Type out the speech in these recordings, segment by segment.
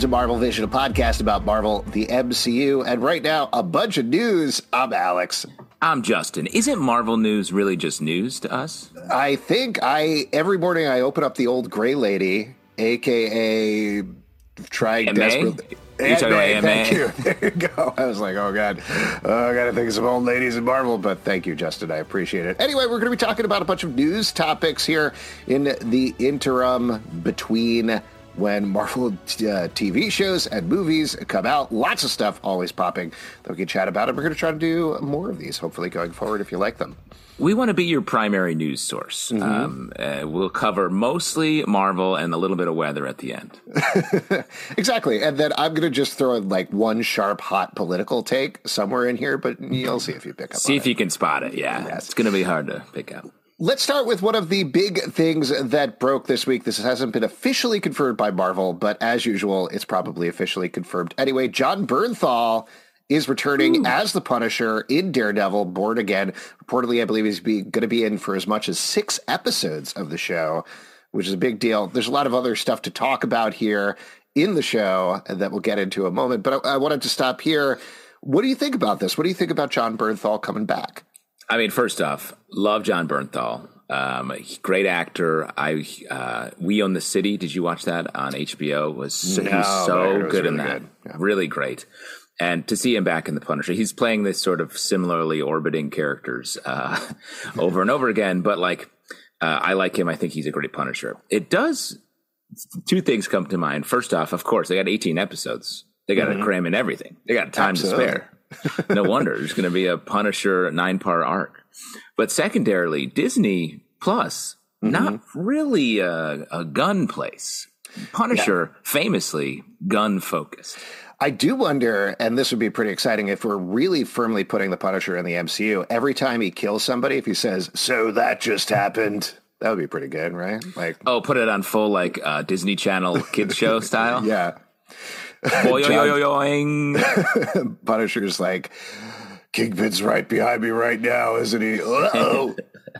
to Marvel Vision, a podcast about Marvel, the MCU, and right now, a bunch of news. I'm Alex. I'm Justin. Isn't Marvel news really just news to us? I think I every morning I open up the old gray lady, aka trying MA? desperately. You talking about AMA, Thank you. There you go. I was like, oh god, oh, I gotta think of some old ladies in Marvel, but thank you, Justin. I appreciate it. Anyway, we're going to be talking about a bunch of news topics here in the interim between when Marvel uh, TV shows and movies come out. Lots of stuff always popping that we can chat about, and we're going to try to do more of these, hopefully going forward if you like them. We want to be your primary news source. Mm-hmm. Um, uh, we'll cover mostly Marvel and a little bit of weather at the end. exactly. And then I'm going to just throw in like one sharp, hot political take somewhere in here, but you'll see if you pick up See if it. you can spot it. Yeah, Yes. it's going to be hard to pick up. Let's start with one of the big things that broke this week. This hasn't been officially confirmed by Marvel, but as usual, it's probably officially confirmed. Anyway, Jon Bernthal is returning hmm. as the Punisher in Daredevil, Born Again. Reportedly, I believe he's be, going to be in for as much as six episodes of the show, which is a big deal. There's a lot of other stuff to talk about here in the show that we'll get into a moment, but I, I wanted to stop here. What do you think about this? What do you think about Jon Bernthal coming back? I mean, first off, love Jon Bernthal. Um, great actor. I uh, We Own the City. Did you watch that on HBO? Was so, he No, was so it was good in that. good. Yeah. Really great. And to see him back in the Punisher, he's playing this sort of similarly orbiting characters uh, over and over again. But like, uh, I like him. I think he's a great Punisher. It does. Two things come to mind. First off, of course, they got 18 episodes. They got to cram in everything. They got time Mm-hmm. Absolutely. to spare. no wonder there's going to be a Punisher nine part arc. But secondarily, Disney Plus, Mm-hmm. not really a, a gun place. Punisher, famously gun focused. I do wonder, and this would be pretty exciting if we're really firmly putting the Punisher in the MCU. Every time he kills somebody, if he says, "So that just happened," that would be pretty good, right? Like, Oh, put it on full like uh, Disney Channel kids show style. yeah, Yoing. Punisher's like, "Kingpin's right behind me right now, isn't he?" Uh-oh.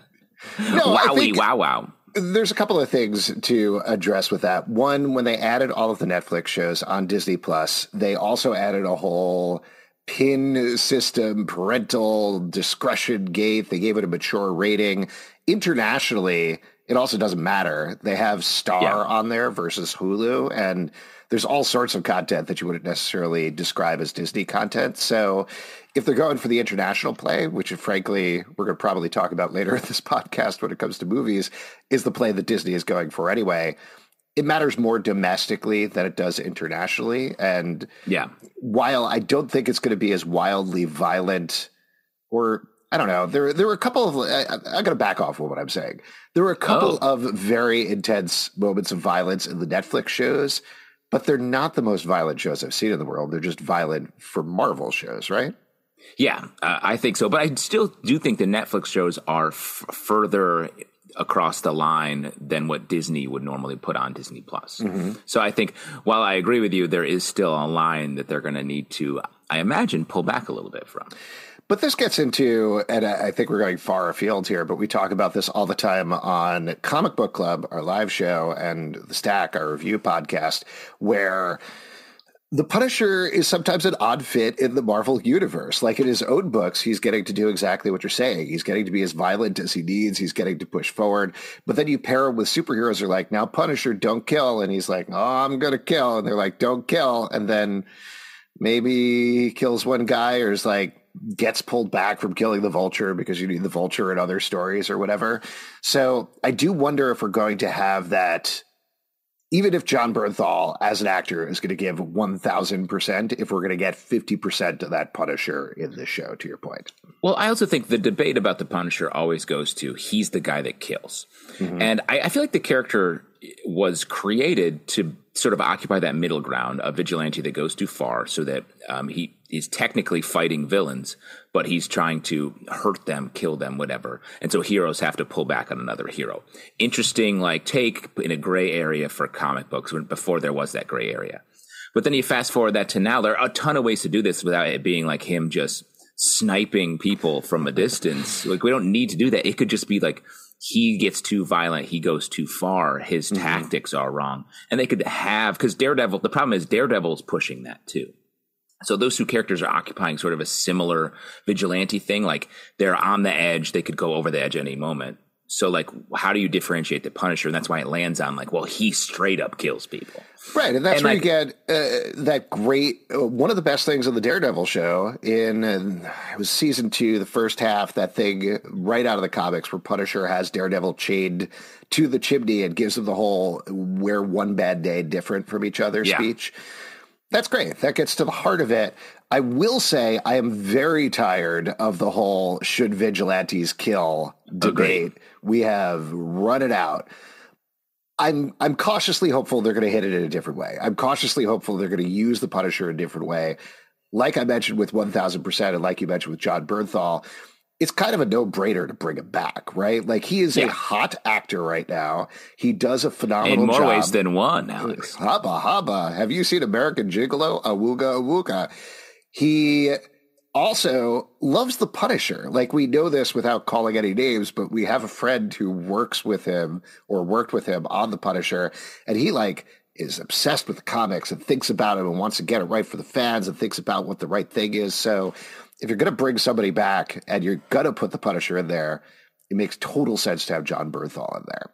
no, Wowie, wow, wow. there's a couple of things to address with that. One, when they added all of the Netflix shows on Disney Plus, they also added a whole pin system, parental discretion gate. They gave it a mature rating. Internationally, it also doesn't matter. They have Star Yeah. on there versus Hulu, and there's all sorts of content that you wouldn't necessarily describe as Disney content. So if they're going for the international play, which frankly we're going to probably talk about later in this podcast when it comes to movies, is the play that Disney is going for anyway. It matters more domestically than it does internationally. And Yeah. while I don't think it's going to be as wildly violent or I don't know. There, there were a couple of. I, I got to back off with what I'm saying. There were a couple Oh. of very intense moments of violence in the Netflix shows, but they're not the most violent shows I've seen in the world. They're just violent for Marvel shows, right? Yeah, uh, I think so. But I still do think the Netflix shows are f- further across the line than what Disney would normally put on Disney Plus. So I think while I agree with you, there is still a line that they're going to need to, I imagine, pull back a little bit from. But this gets into, and I think we're going far afield here, but we talk about this all the time on Comic Book Club, our live show, and The Stack, our review podcast, where the Punisher is sometimes an odd fit in the Marvel universe. Like in his own books, he's getting to do exactly what you're saying. He's getting to be as violent as he needs. He's getting to push forward. But then you pair him with superheroes who are like, now Punisher, don't kill. And he's like, oh, I'm going to kill. And they're like, don't kill. And then maybe he kills one guy or is like, gets pulled back from killing the vulture because you need the vulture in other stories or whatever. So I do wonder if we're going to have that even if Jon Bernthal as an actor is going to give 1000%, if we're going to get 50% of that Punisher in this show, to your point. Well, I also think the debate about the Punisher always goes to he's the guy that kills. And I, I feel like the character was created to sort of occupy that middle ground, a vigilante that goes too far so that um, he is technically fighting villains, but he's trying to hurt them, kill them, whatever. And so heroes have to pull back on another hero. Interesting, like, take in a gray area for comic books when, before there was that gray area. But then you fast forward that to now, there are a ton of ways to do this without it being like him just sniping people from a distance. Like we don't need to do that. It could just be like he gets too violent, he goes too far, his mm-hmm. tactics are wrong. And they could have because Daredevil the problem is Daredevil's pushing that too. So those two characters are occupying sort of a similar vigilante thing. Like they're on the edge, they could go over the edge any moment. So like how do you differentiate the Punisher? And that's why it lands on like, well, he straight up kills people. Right. And that's And where like- you get uh, that great, uh, one of the best things of the Daredevil show in, uh, it was season two, the first half, that thing right out of the comics where Punisher has Daredevil chained to the chimney and gives him the whole we're one bad day different from each other Yeah. speech. That's great. That gets to the heart of it. I will say I am very tired of the whole should vigilantes kill debate. We have run it out. I'm I'm cautiously hopeful they're going to hit it in a different way. I'm cautiously hopeful they're going to use the Punisher in a different way. Like I mentioned with 1000% and like you mentioned with Jon Bernthal, it's kind of a no-brainer to bring him back, right? Like he is a hot actor right now. He does a phenomenal In more job. ways than one, Alex. Uh, haba haba. Have you seen American Gigolo? Awooga awooga. He also loves the Punisher. Like we know this without calling any names, but we have a friend who works with him or worked with him on the Punisher, and he like is obsessed with the comics and thinks about it and wants to get it right for the fans and thinks about what the right thing is. So if you're going to bring somebody back and you're going to put the Punisher in there, it makes total sense to have Jon Bernthal in there.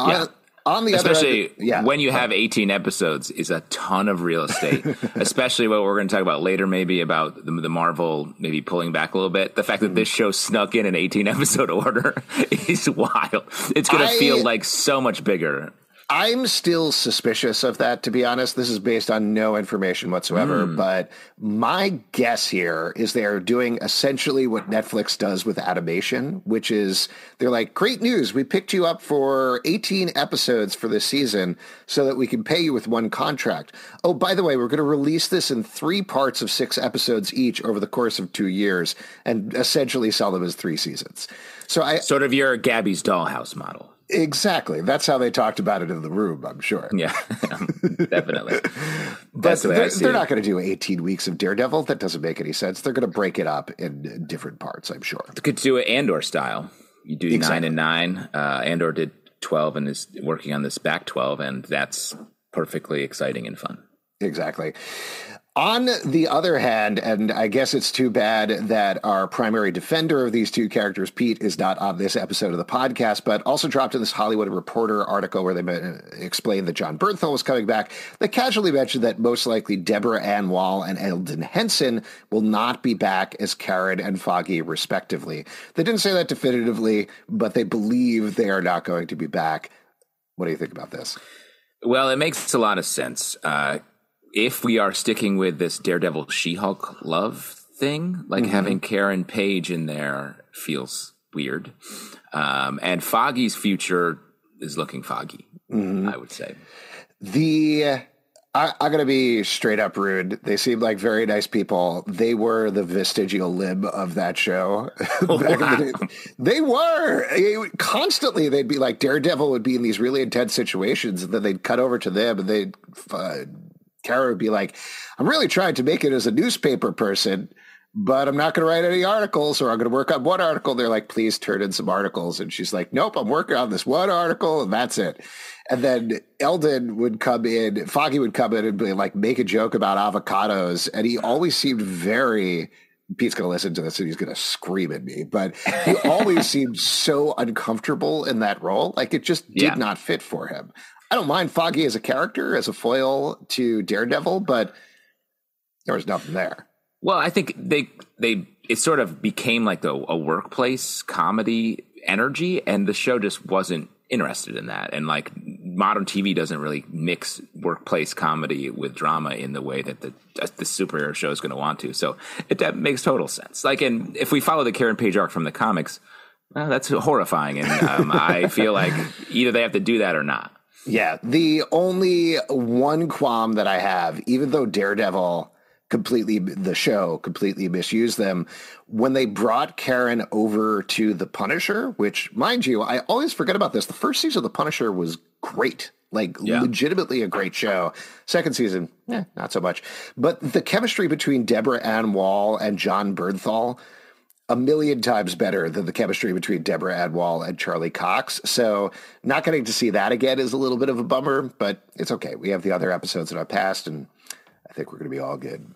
Yeah. On, on the Especially other yeah, when you have 18 episodes is a ton of real estate, especially what we're going to talk about later, maybe about the, the Marvel maybe pulling back a little bit. The fact that hmm. this show snuck in an 18 episode order is wild. It's going to feel like so much bigger. I'm still suspicious of that, to be honest. This is based on no information whatsoever. Hmm. But my guess here is they're doing essentially what Netflix does with animation, which is they're like, great news. We picked you up for 18 episodes for this season so that we can pay you with one contract. Oh, by the way, we're going to release this in three parts of six episodes each over the course of two years and essentially sell them as three seasons. So I Sort of your Gabby's dollhouse model. Exactly that's how they talked about it in the room, I'm sure. Yeah, definitely. But That's the they're, see they're not going to do 18 weeks of Daredevil. That doesn't make any sense. They're going to break it up in different parts, I'm sure. Could do it Andor style. You do nine and nine. Uh, Andor did 12 and is working on this back 12, and that's perfectly exciting and fun. Exactly. On the other hand, and I guess it's too bad that our primary defender of these two characters, Pete, is not on this episode of the podcast, but also dropped in this Hollywood Reporter article where they explained that Jon Bernthal was coming back. They casually mentioned that most likely Deborah Ann Woll and Elden Henson will not be back as Karen and Foggy, respectively. They didn't say that definitively, but they believe they are not going to be back. What do you think about this? Well, it makes a lot of sense. Uh, if we are sticking with this Daredevil She Hulk love thing. Like mm-hmm. having Karen Page in there feels weird. Um, and Foggy's future is looking foggy, mm-hmm. I would say. The I, am going to be straight up rude. They seem like very nice people. They were the vestigial lib of that show. Oh, wow. the they were constantly. They'd be like Daredevil would be in these really intense situations, and then they'd cut over to them, and they'd uh, Kara would be like, "I'm really trying to make it as a newspaper person." but I'm not going to write any articles or I'm going to work on one article. They're like, please turn in some articles. And she's like, nope, I'm working on this one article and that's it. And then Elden would come in, Foggy would come in and be like, make a joke about avocados. And he always seemed very, Pete's going to listen to this and he's going to scream at me, but he always seemed so uncomfortable in that role. Like it just did yeah. not fit for him. I don't mind Foggy as a character, as a foil to Daredevil, but there was nothing there. Well, I think they they it sort of became like a, a workplace comedy energy, and the show just wasn't interested in that. And like modern TV doesn't really mix workplace comedy with drama in the way that the the superhero show is going to want to. So it that makes total sense. Like, and if we follow the Karen Page arc from the comics, well, that's horrifying, and um, I feel like either they have to do that or not. Yeah, the only one qualm that I have, even though Daredevil completely the show completely misused them when they brought Karen over to the Punisher, which mind you, I always forget about this. The first season of the Punisher was great. Like yeah. legitimately a great show. Second season, eh, not so much. But the chemistry between Deborah Ann Woll and Jon Bernthal, a million times better than the chemistry between Deborah Ann Woll and Charlie Cox. So not getting to see that again is a little bit of a bummer, but it's okay. We have the other episodes that our past, and I think we're going to be all good.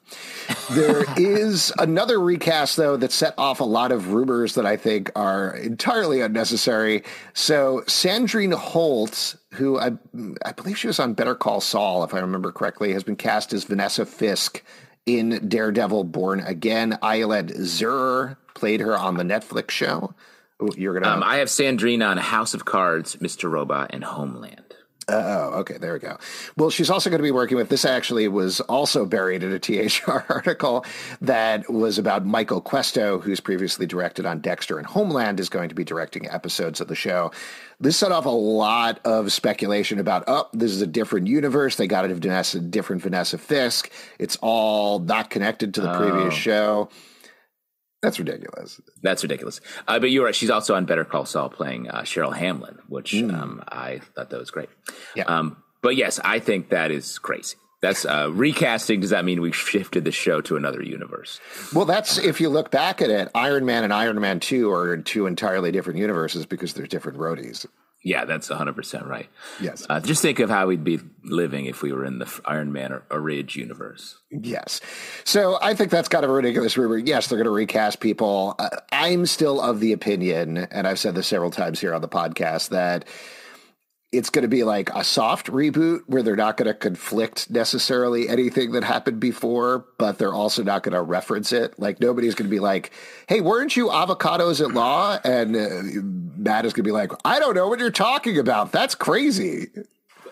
There is another recast, though, that set off a lot of rumors that I think are entirely unnecessary. So, Sandrine Holt, who I, I believe she was on Better Call Saul, if I remember correctly, has been cast as Vanessa Fisk in Daredevil Born Again. Ayelet Zurer played her on the Netflix show. You're gonna. Um, I have Sandrine on House of Cards, Mr. Robot, and Homeland. Oh, okay. There we go. Well, she's also going to be working with this. Actually, was also buried in a THR article that was about Michael Cuesta, who's previously directed on Dexter and Homeland, is going to be directing episodes of the show. This set off a lot of speculation about, oh, this is a different universe. They got a Vanessa, different Vanessa Fisk. It's all not connected to the oh. previous show. That's ridiculous. That's ridiculous. Uh, but you're right. She's also on Better Call Saul playing uh, Cheryl Hamlin, which mm. um, I thought that was great. Yeah. Um, but yes, I think that is crazy. That's uh, recasting. Does that mean we shifted the show to another universe? Well, that's if you look back at it. Iron Man and Iron Man Two are in two entirely different universes because they're different Rhodeys. Yeah, that's 100% right. Yes. Uh, just think of how we'd be living if we were in the Iron Man or, or Ridge universe. Yes. So I think that's kind of a ridiculous rumor. Yes, they're going to recast people. Uh, I'm still of the opinion, and I've said this several times here on the podcast, that it's going to be like a soft reboot where they're not going to conflict necessarily anything that happened before, but they're also not going to reference it. Like nobody's going to be like, "Hey, weren't you avocados at law?" And uh, Matt is going to be like, "I don't know what you're talking about. That's crazy."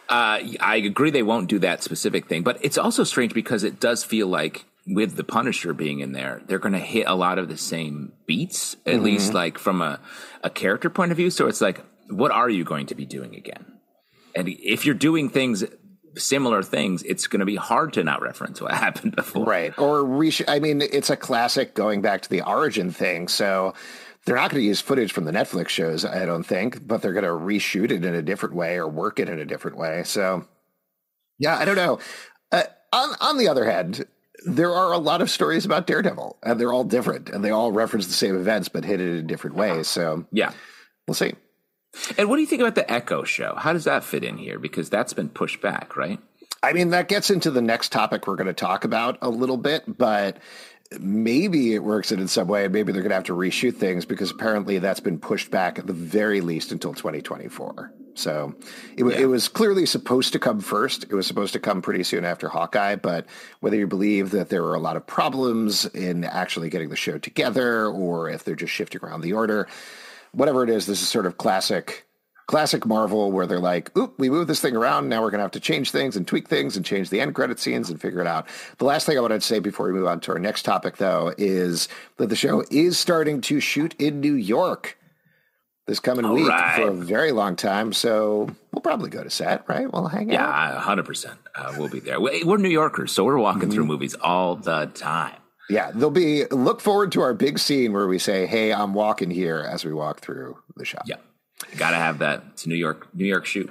Uh, I agree they won't do that specific thing, but it's also strange because it does feel like with the Punisher being in there, they're going to hit a lot of the same beats, at mm-hmm. least like from a, a character point of view. So it's like, what are you going to be doing again? And if you're doing things similar things, it's going to be hard to not reference what happened before. Right. Or resh- I mean, it's a classic going back to the origin thing. So they're not going to use footage from the Netflix shows, I don't think, but they're going to reshoot it in a different way or work it in a different way. So, yeah, I don't know. Uh, on, on the other hand, there are a lot of stories about Daredevil, and they're all different, and they all reference the same events, but hit it in different ways. So, yeah, we'll see. And what do you think about the Echo show? How does that fit in here? Because that's been pushed back, right? I mean, that gets into the next topic we're going to talk about a little bit, but maybe it works in some way, and maybe they're going to have to reshoot things because apparently that's been pushed back at the very least until 2024. So it, yeah. it, was clearly supposed to come first. It was supposed to come pretty soon after Hawkeye, but whether you believe that there were a lot of problems in actually getting the show together or if they're just shifting around the order, whatever it is, this is sort of classic classic Marvel where they're like, oop, we moved this thing around. Now we're going to have to change things and tweak things and change the end credit scenes and figure it out. The last thing I wanted to say before we move on to our next topic, though, is that the show is starting to shoot in New York this coming All week right. for a very long time. So we'll probably go to set, right? We'll hang yeah, out. Yeah, 100%. Uh, we'll be there. We're New Yorkers, so we're walking mm-hmm. through movies all the time. Yeah, there'll be look forward to our big scene where we say, "Hey, I'm walking here" as we walk through the shop. Yeah. Got to have that. It's New York New York shoot.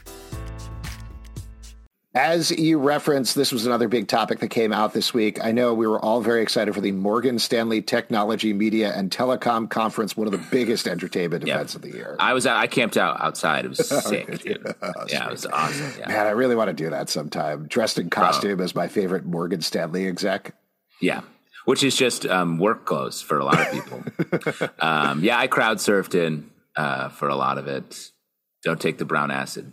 As you referenced, this was another big topic that came out this week. I know we were all very excited for the Morgan Stanley Technology, Media, and Telecom Conference, one of the biggest entertainment yeah. events of the year. I was out, I camped out outside. It was sick. yeah, it was awesome. Yeah. Man, I really want to do that sometime. Dressed in costume Bro. as my favorite Morgan Stanley exec. Yeah, which is just um, work clothes for a lot of people. um, yeah, I crowd surfed in uh, for a lot of it. Don't take the brown acid,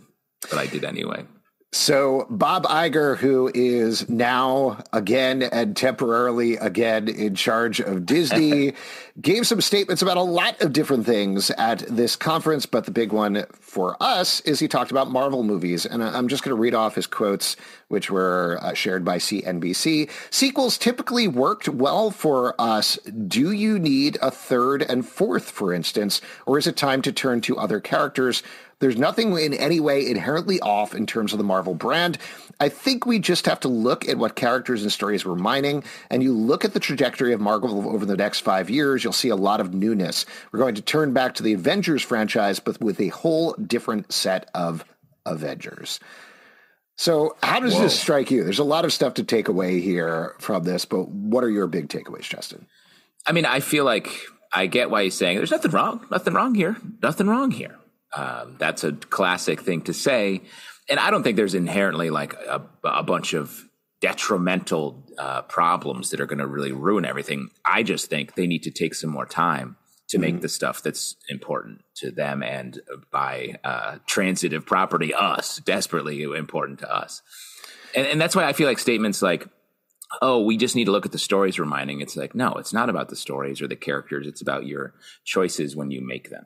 but I did anyway. So Bob Iger, who is now again and temporarily again in charge of Disney, gave some statements about a lot of different things at this conference. But the big one for us is he talked about Marvel movies. And I'm just going to read off his quotes, which were uh, shared by CNBC. Sequels typically worked well for us. Do you need a third and fourth, for instance? Or is it time to turn to other characters? There's nothing in any way inherently off in terms of the Marvel brand. I think we just have to look at what characters and stories we're mining, and you look at the trajectory of Marvel over the next five years, you'll see a lot of newness. We're going to turn back to the Avengers franchise, but with a whole different set of Avengers. So, how does Whoa. this strike you? There's a lot of stuff to take away here from this, but what are your big takeaways, Justin? I mean, I feel like I get why he's saying there's nothing wrong, nothing wrong here, nothing wrong here. Um, that's a classic thing to say. And I don't think there's inherently like a, a bunch of detrimental uh, problems that are going to really ruin everything. I just think they need to take some more time to mm-hmm. make the stuff that's important to them and by uh, transitive property, us, desperately important to us. And, and that's why I feel like statements like, oh, we just need to look at the stories reminding. It's like, no, it's not about the stories or the characters. It's about your choices when you make them.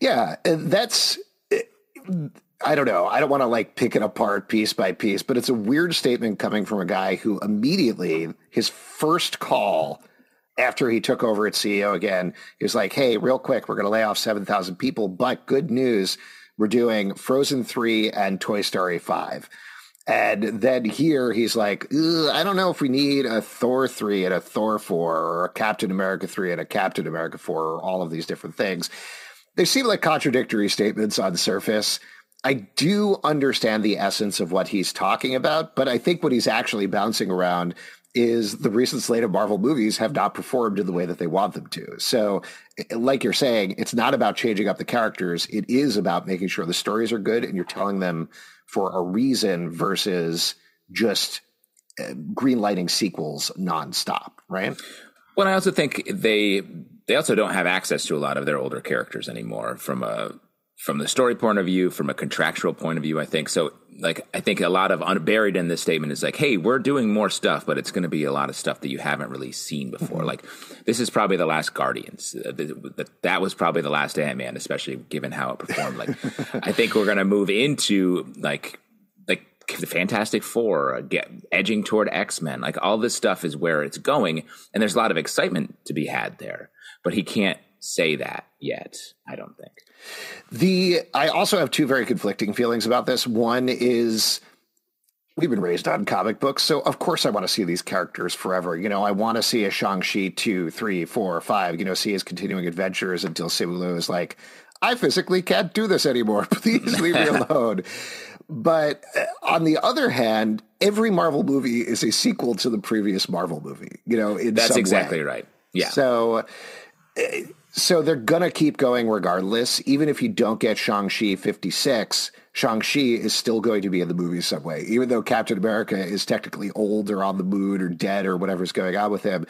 Yeah, that's. I don't know. I don't want to like pick it apart piece by piece, but it's a weird statement coming from a guy who immediately his first call after he took over as CEO again, was like, "Hey, real quick, we're going to lay off seven thousand people, but good news, we're doing Frozen three and Toy Story five. And then here he's like, I don't know if we need a Thor 3 and a Thor 4 or a Captain America 3 and a Captain America 4 or all of these different things they seem like contradictory statements on the surface. I do understand the essence of what he's talking about, but I think what he's actually bouncing around is the recent slate of Marvel movies have not performed in the way that they want them to. So, like you're saying, it's not about changing up the characters. It is about making sure the stories are good and you're telling them for a reason versus just uh, greenlighting sequels nonstop, right? Well, I also think they they also don't have access to a lot of their older characters anymore from a from the story point of view, from a contractual point of view. I think so. Like I think a lot of unburied in this statement is like, hey, we're doing more stuff, but it's going to be a lot of stuff that you haven't really seen before. Mm-hmm. Like this is probably the last Guardians. Uh, that was probably the last Ant Man, especially given how it performed. Like I think we're going to move into like the Fantastic Four, uh, get, edging toward X Men. Like all this stuff is where it's going, and there's a lot of excitement to be had there but he can't say that yet. I don't think. The I also have two very conflicting feelings about this. One is we've been raised on comic books, so of course I want to see these characters forever. You know, I want to see a Shang-Chi two, three, four, five, you know, see his continuing adventures until Simu is like, I physically can't do this anymore. Please leave me alone. But uh, on the other hand, every Marvel movie is a sequel to the previous Marvel movie. You know, that's exactly way. right. Yeah. So, uh, so they're gonna keep going regardless. Even if you don't get Shang Chi fifty six, Shang Chi is still going to be in the movie some way. Even though Captain America is technically old or on the moon or dead or whatever's going on with him,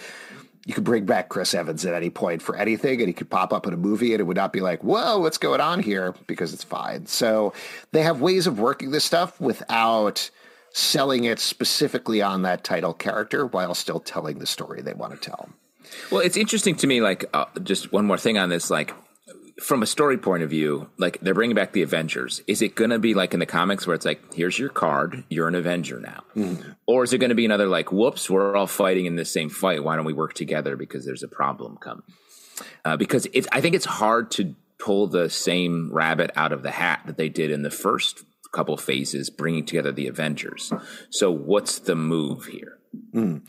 you could bring back Chris Evans at any point for anything, and he could pop up in a movie, and it would not be like, "Whoa, what's going on here?" Because it's fine. So they have ways of working this stuff without selling it specifically on that title character, while still telling the story they want to tell. Well, it's interesting to me. Like, uh, just one more thing on this, like from a story point of view, like they're bringing back the Avengers. Is it going to be like in the comics where it's like, here's your card, you're an Avenger now, mm-hmm. or is it going to be another like, whoops, we're all fighting in the same fight. Why don't we work together because there's a problem coming? Uh, because it's, I think it's hard to pull the same rabbit out of the hat that they did in the first couple phases, bringing together the Avengers. So, what's the move here? Mm.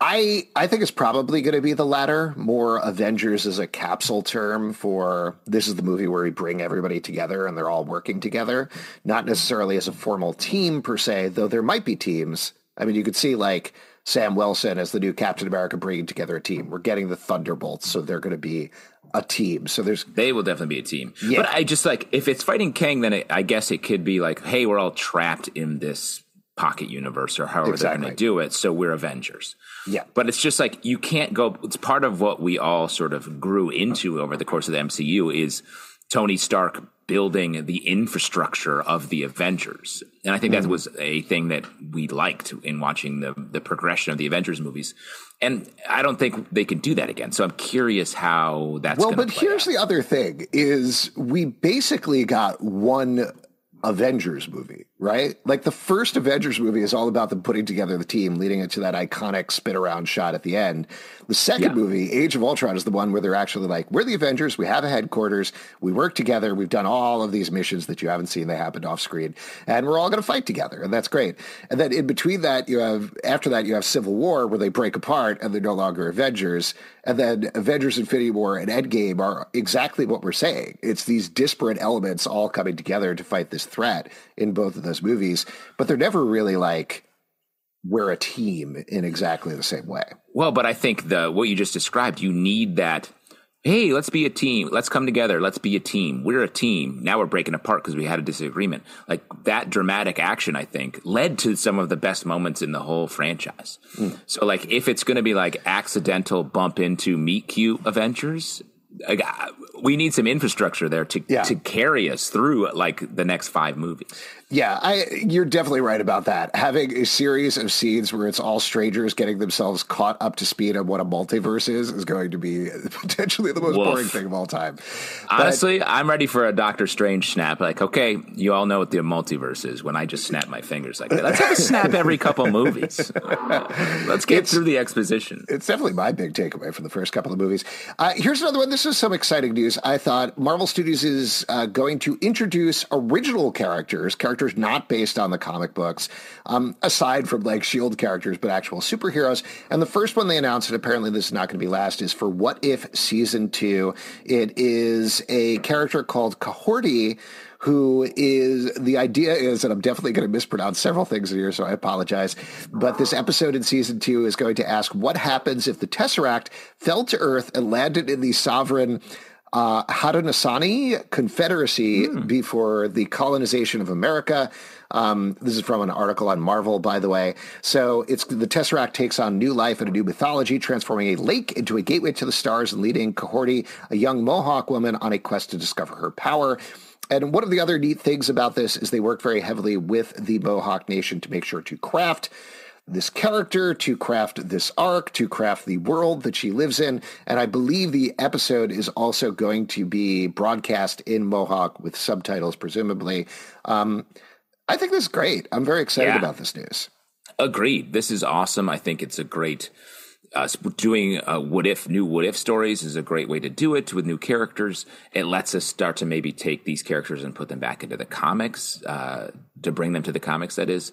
I I think it's probably going to be the latter. More Avengers is a capsule term for this is the movie where we bring everybody together and they're all working together, not necessarily as a formal team per se. Though there might be teams. I mean, you could see like Sam Wilson as the new Captain America bringing together a team. We're getting the Thunderbolts, so they're going to be a team. So there's they will definitely be a team. Yeah. But I just like if it's fighting Kang, then it, I guess it could be like, hey, we're all trapped in this pocket universe or however exactly. they're going to do it. So we're Avengers. Yeah. But it's just like you can't go. It's part of what we all sort of grew into over the course of the MCU is Tony Stark building the infrastructure of the Avengers. And I think that mm-hmm. was a thing that we liked in watching the the progression of the Avengers movies. And I don't think they can do that again. So I'm curious how that's well. But here's out. the other thing: is we basically got one Avengers movie, right? Like the first Avengers movie is all about them putting together the team, leading into that iconic spin around shot at the end. The second yeah. movie, Age of Ultron, is the one where they're actually like, we're the Avengers, we have a headquarters, we work together, we've done all of these missions that you haven't seen, they happened off screen, and we're all going to fight together, and that's great. And then in between that, you have, after that, you have Civil War, where they break apart and they're no longer Avengers. And then Avengers Infinity War and Endgame are exactly what we're saying. It's these disparate elements all coming together to fight this threat in both of those movies, but they're never really like, we're a team in exactly the same way. Well, but I think the what you just described, you need that. Hey, let's be a team. Let's come together. Let's be a team. We're a team. Now we're breaking apart because we had a disagreement. Like that dramatic action, I think, led to some of the best moments in the whole franchise. Mm. So, like, if it's going to be like accidental bump into meet cute Avengers, Uh, we need some infrastructure there to yeah. to carry us through like the next five movies. Yeah, I, you're definitely right about that. Having a series of scenes where it's all strangers getting themselves caught up to speed on what a multiverse is is going to be potentially the most boring thing of all time. Honestly, I'm ready for a Doctor Strange snap. Like, okay, you all know what the multiverse is when I just snap my fingers like that. Let's have a snap every couple movies. Let's get it's, through the exposition. It's definitely my big takeaway from the first couple of movies. Uh, here's another one. This is some exciting news. I thought Marvel Studios is uh, going to introduce original characters, characters characters not based on the comic books, um, aside from like Shield characters, but actual superheroes. And the first one they announced, and apparently this is not going to be last, is for What If season two. It is a character called Kahhori who is the idea is, and I'm definitely going to mispronounce several things here, so I apologize. But this episode in season two is going to ask what happens if the Tesseract fell to Earth and landed in the sovereign uh, Haudenosaunee Confederacy mm. before the colonization of America. Um, this is from an article on Marvel, by the way. So it's the Tesseract takes on new life and a new mythology, transforming a lake into a gateway to the stars and leading Kahhori, a young Mohawk woman, on a quest to discover her power. And one of the other neat things about this is they work very heavily with the Mohawk Nation to make sure to craft this character, to craft this arc, to craft the world that she lives in. And I believe the episode is also going to be broadcast in Mohawk with subtitles, presumably. Um, I think this is great. I'm very excited yeah. about this news. Agreed. This is awesome. I think it's a great uh, doing uh, what if new what if stories is a great way to do it with new characters. It lets us start to maybe take these characters and put them back into the comics uh, to bring them to the comics. That is,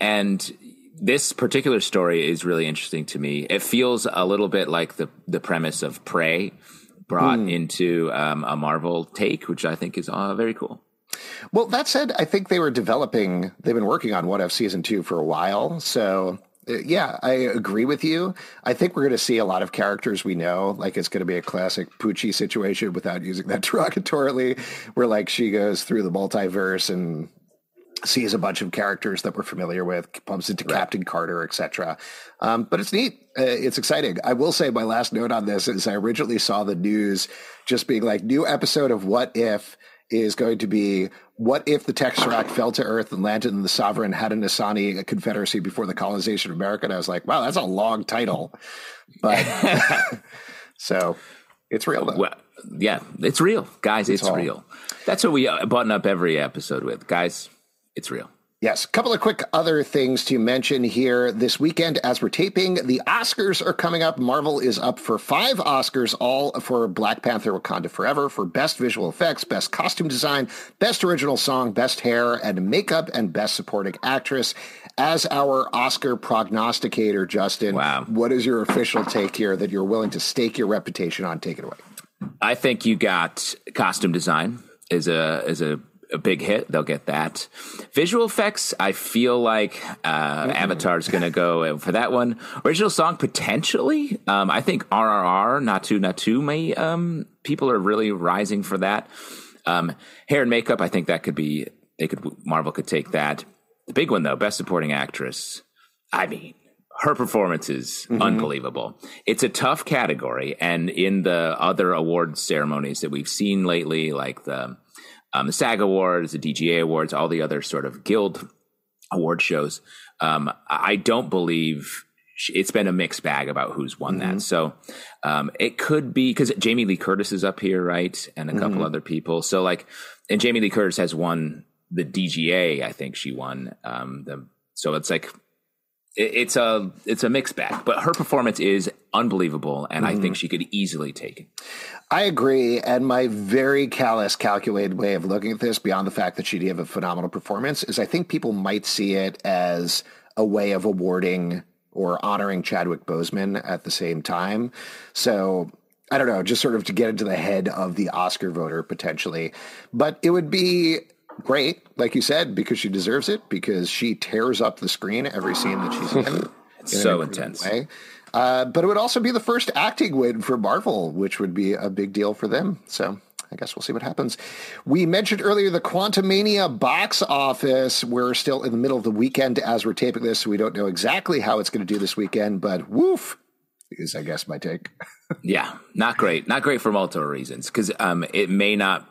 and this particular story is really interesting to me. It feels a little bit like the the premise of Prey brought mm. into um, a Marvel take, which I think is uh, very cool. Well, that said, I think they were developing. They've been working on What If season two for a while, so uh, yeah, I agree with you. I think we're going to see a lot of characters we know. Like it's going to be a classic Poochie situation without using that derogatorily, where like she goes through the multiverse and sees a bunch of characters that we're familiar with, bumps into right. Captain Carter, etc. Um, but it's neat. Uh, it's exciting. I will say my last note on this is I originally saw the news just being like new episode of What If is going to be what if the Tesseract fell to Earth and landed in the Sovereign Haudenosaunee Confederacy before the colonization of America? And I was like, wow, that's a long title. But so it's real though. Well, yeah, it's real. Guys, it's, it's real. That's what we uh, button up every episode with. Guys, it's real. Yes, a couple of quick other things to mention here. This weekend, as we're taping, the Oscars are coming up. Marvel is up for five Oscars, all for Black Panther Wakanda Forever for Best Visual Effects, Best Costume Design, Best Original Song, Best Hair and Makeup, and Best Supporting Actress. As our Oscar prognosticator, Justin, wow. what is your official take here that you're willing to stake your reputation on? Take it away. I think you got costume design is a is a a big hit, they'll get that. Visual effects, I feel like uh, mm-hmm. Avatar's going to go for that one. Original song, potentially. Um, I think RRR, Naatu Naatu, may um, people are really rising for that. Um, hair and makeup, I think that could be they could Marvel could take that. The big one though, best supporting actress. I mean, her performance is mm-hmm. unbelievable. It's a tough category, and in the other award ceremonies that we've seen lately, like the um, the SAG Awards, the DGA Awards, all the other sort of guild award shows. Um, I don't believe it's been a mixed bag about who's won mm-hmm. that. So um, it could be because Jamie Lee Curtis is up here, right, and a couple mm-hmm. other people. So like, and Jamie Lee Curtis has won the DGA. I think she won um, the. So it's like it's a it's a mixed bag, but her performance is unbelievable, and mm-hmm. I think mm-hmm. she could easily take it. I agree, and my very callous, calculated way of looking at this, beyond the fact that she did have a phenomenal performance, is I think people might see it as a way of awarding or honoring Chadwick Boseman at the same time. So I don't know, just sort of to get into the head of the Oscar voter potentially, but it would be great, like you said, because she deserves it, because she tears up the screen every scene that she's in. it's in so intense. Way. Uh, but it would also be the first acting win for Marvel, which would be a big deal for them. So I guess we'll see what happens. We mentioned earlier the Quantumania box office. We're still in the middle of the weekend as we're taping this, so we don't know exactly how it's going to do this weekend, but woof is, I guess, my take. yeah, not great. Not great for multiple reasons because um, it may not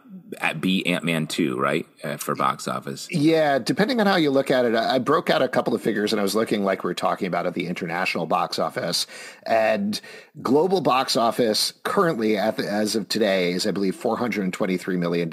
be Ant Man 2, right? Uh, for box office. Yeah, depending on how you look at it. I broke out a couple of figures and I was looking like we were talking about at the international box office. And global box office currently, the, as of today, is, I believe, $423 million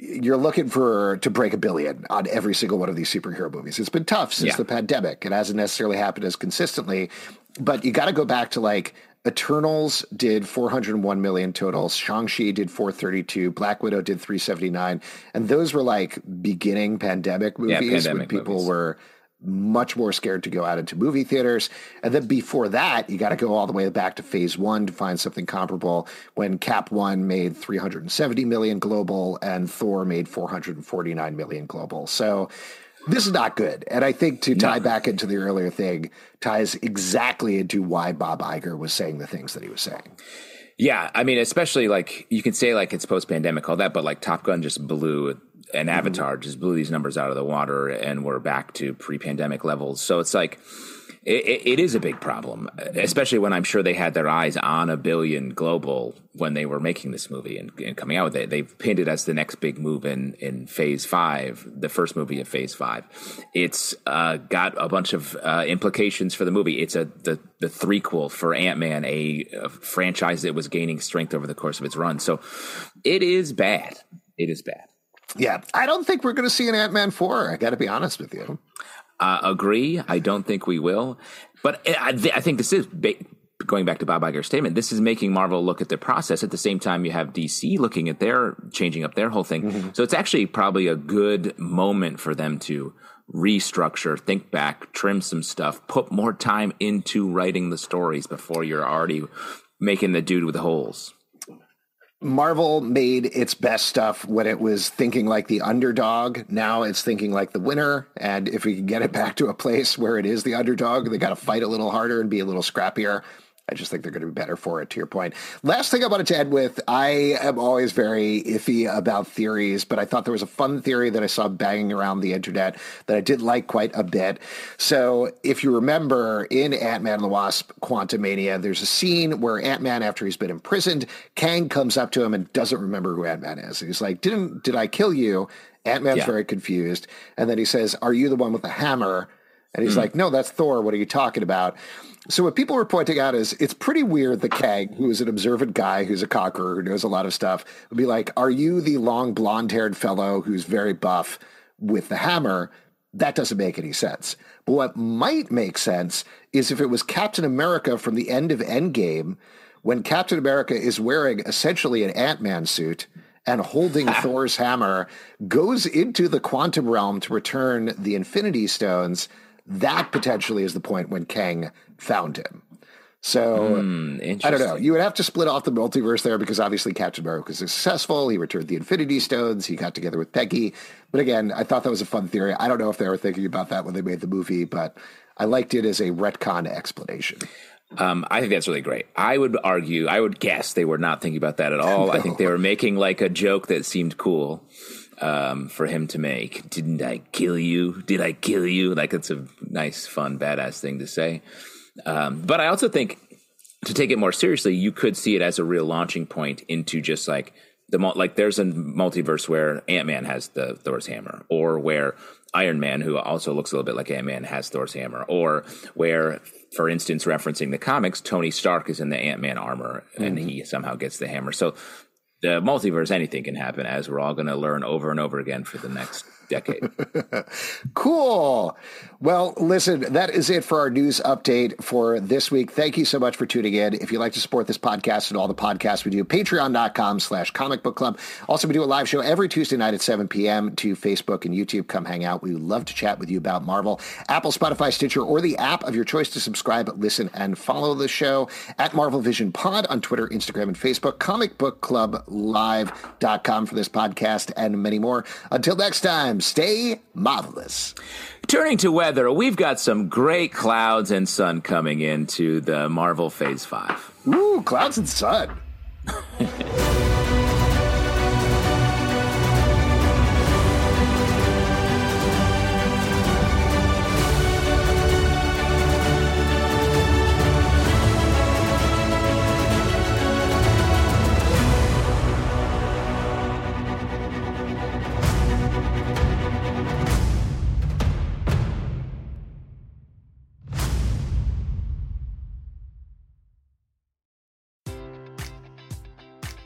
you're looking for to break a billion on every single one of these superhero movies. It's been tough since yeah. the pandemic. It hasn't necessarily happened as consistently, but you got to go back to like Eternals did 401 million total. Shang-Chi did 432. Black Widow did 379. And those were like beginning pandemic movies yeah, pandemic when people movies. were much more scared to go out into movie theaters. And then before that, you got to go all the way back to phase one to find something comparable when Cap One made 370 million global and Thor made 449 million global. So this is not good. And I think to tie no. back into the earlier thing ties exactly into why Bob Iger was saying the things that he was saying. Yeah, I mean, especially like you can say like it's post pandemic, all that, but like Top Gun just blew and mm-hmm. Avatar just blew these numbers out of the water, and we're back to pre pandemic levels. So it's like it, it is a big problem, especially when I'm sure they had their eyes on a billion global when they were making this movie and, and coming out with it. They've pinned it as the next big move in, in phase five, the first movie of phase five. It's uh, got a bunch of uh, implications for the movie. It's a the, the threequel for Ant Man, a, a franchise that was gaining strength over the course of its run. So it is bad. It is bad. Yeah, I don't think we're going to see an Ant Man 4. I got to be honest with you. Uh, agree. I don't think we will. But I, I think this is ba- going back to Bob Iger's statement. This is making Marvel look at the process. At the same time, you have DC looking at their changing up their whole thing. Mm-hmm. So it's actually probably a good moment for them to restructure, think back, trim some stuff, put more time into writing the stories before you're already making the dude with the holes. Marvel made its best stuff when it was thinking like the underdog. Now it's thinking like the winner. And if we can get it back to a place where it is the underdog, they got to fight a little harder and be a little scrappier. I just think they're going to be better for it, to your point. Last thing I wanted to end with I am always very iffy about theories, but I thought there was a fun theory that I saw banging around the internet that I did like quite a bit. So, if you remember in Ant Man and the Wasp Quantumania, there's a scene where Ant Man, after he's been imprisoned, Kang comes up to him and doesn't remember who Ant Man is. And he's like, Didn't, Did I kill you? Ant Man's yeah. very confused. And then he says, Are you the one with the hammer? And he's mm. like, No, that's Thor. What are you talking about? So what people were pointing out is it's pretty weird that Kang, who is an observant guy, who's a conqueror, who knows a lot of stuff, would be like, "Are you the long blonde-haired fellow who's very buff with the hammer?" That doesn't make any sense. But what might make sense is if it was Captain America from the end of Endgame, when Captain America is wearing essentially an Ant-Man suit and holding Thor's hammer, goes into the quantum realm to return the Infinity Stones that potentially is the point when Kang found him. So mm, I don't know. You would have to split off the multiverse there because obviously Captain America was successful. He returned the Infinity Stones. He got together with Peggy. But again, I thought that was a fun theory. I don't know if they were thinking about that when they made the movie, but I liked it as a retcon explanation. Um, I think that's really great. I would argue, I would guess they were not thinking about that at all. no. I think they were making like a joke that seemed cool um, for him to make. Didn't I kill you? Did I kill you? Like it's a nice, fun, badass thing to say. Um, but I also think to take it more seriously, you could see it as a real launching point into just like the like. There's a multiverse where Ant Man has the Thor's hammer, or where Iron Man, who also looks a little bit like Ant Man, has Thor's hammer, or where, for instance, referencing the comics, Tony Stark is in the Ant Man armor and mm-hmm. he somehow gets the hammer. So the multiverse, anything can happen, as we're all going to learn over and over again for the next decade. cool. Well, listen, that is it for our news update for this week. Thank you so much for tuning in. If you'd like to support this podcast and all the podcasts we do, patreon.com slash comic book club. Also, we do a live show every Tuesday night at 7 p.m. to Facebook and YouTube. Come hang out. We would love to chat with you about Marvel, Apple, Spotify, Stitcher, or the app of your choice to subscribe, listen, and follow the show at Marvel Vision Pod on Twitter, Instagram, and Facebook, comicbookclublive.com for this podcast and many more. Until next time, stay marvelous. Turning to weather, we've got some great clouds and sun coming into the Marvel Phase 5. Ooh, clouds and sun.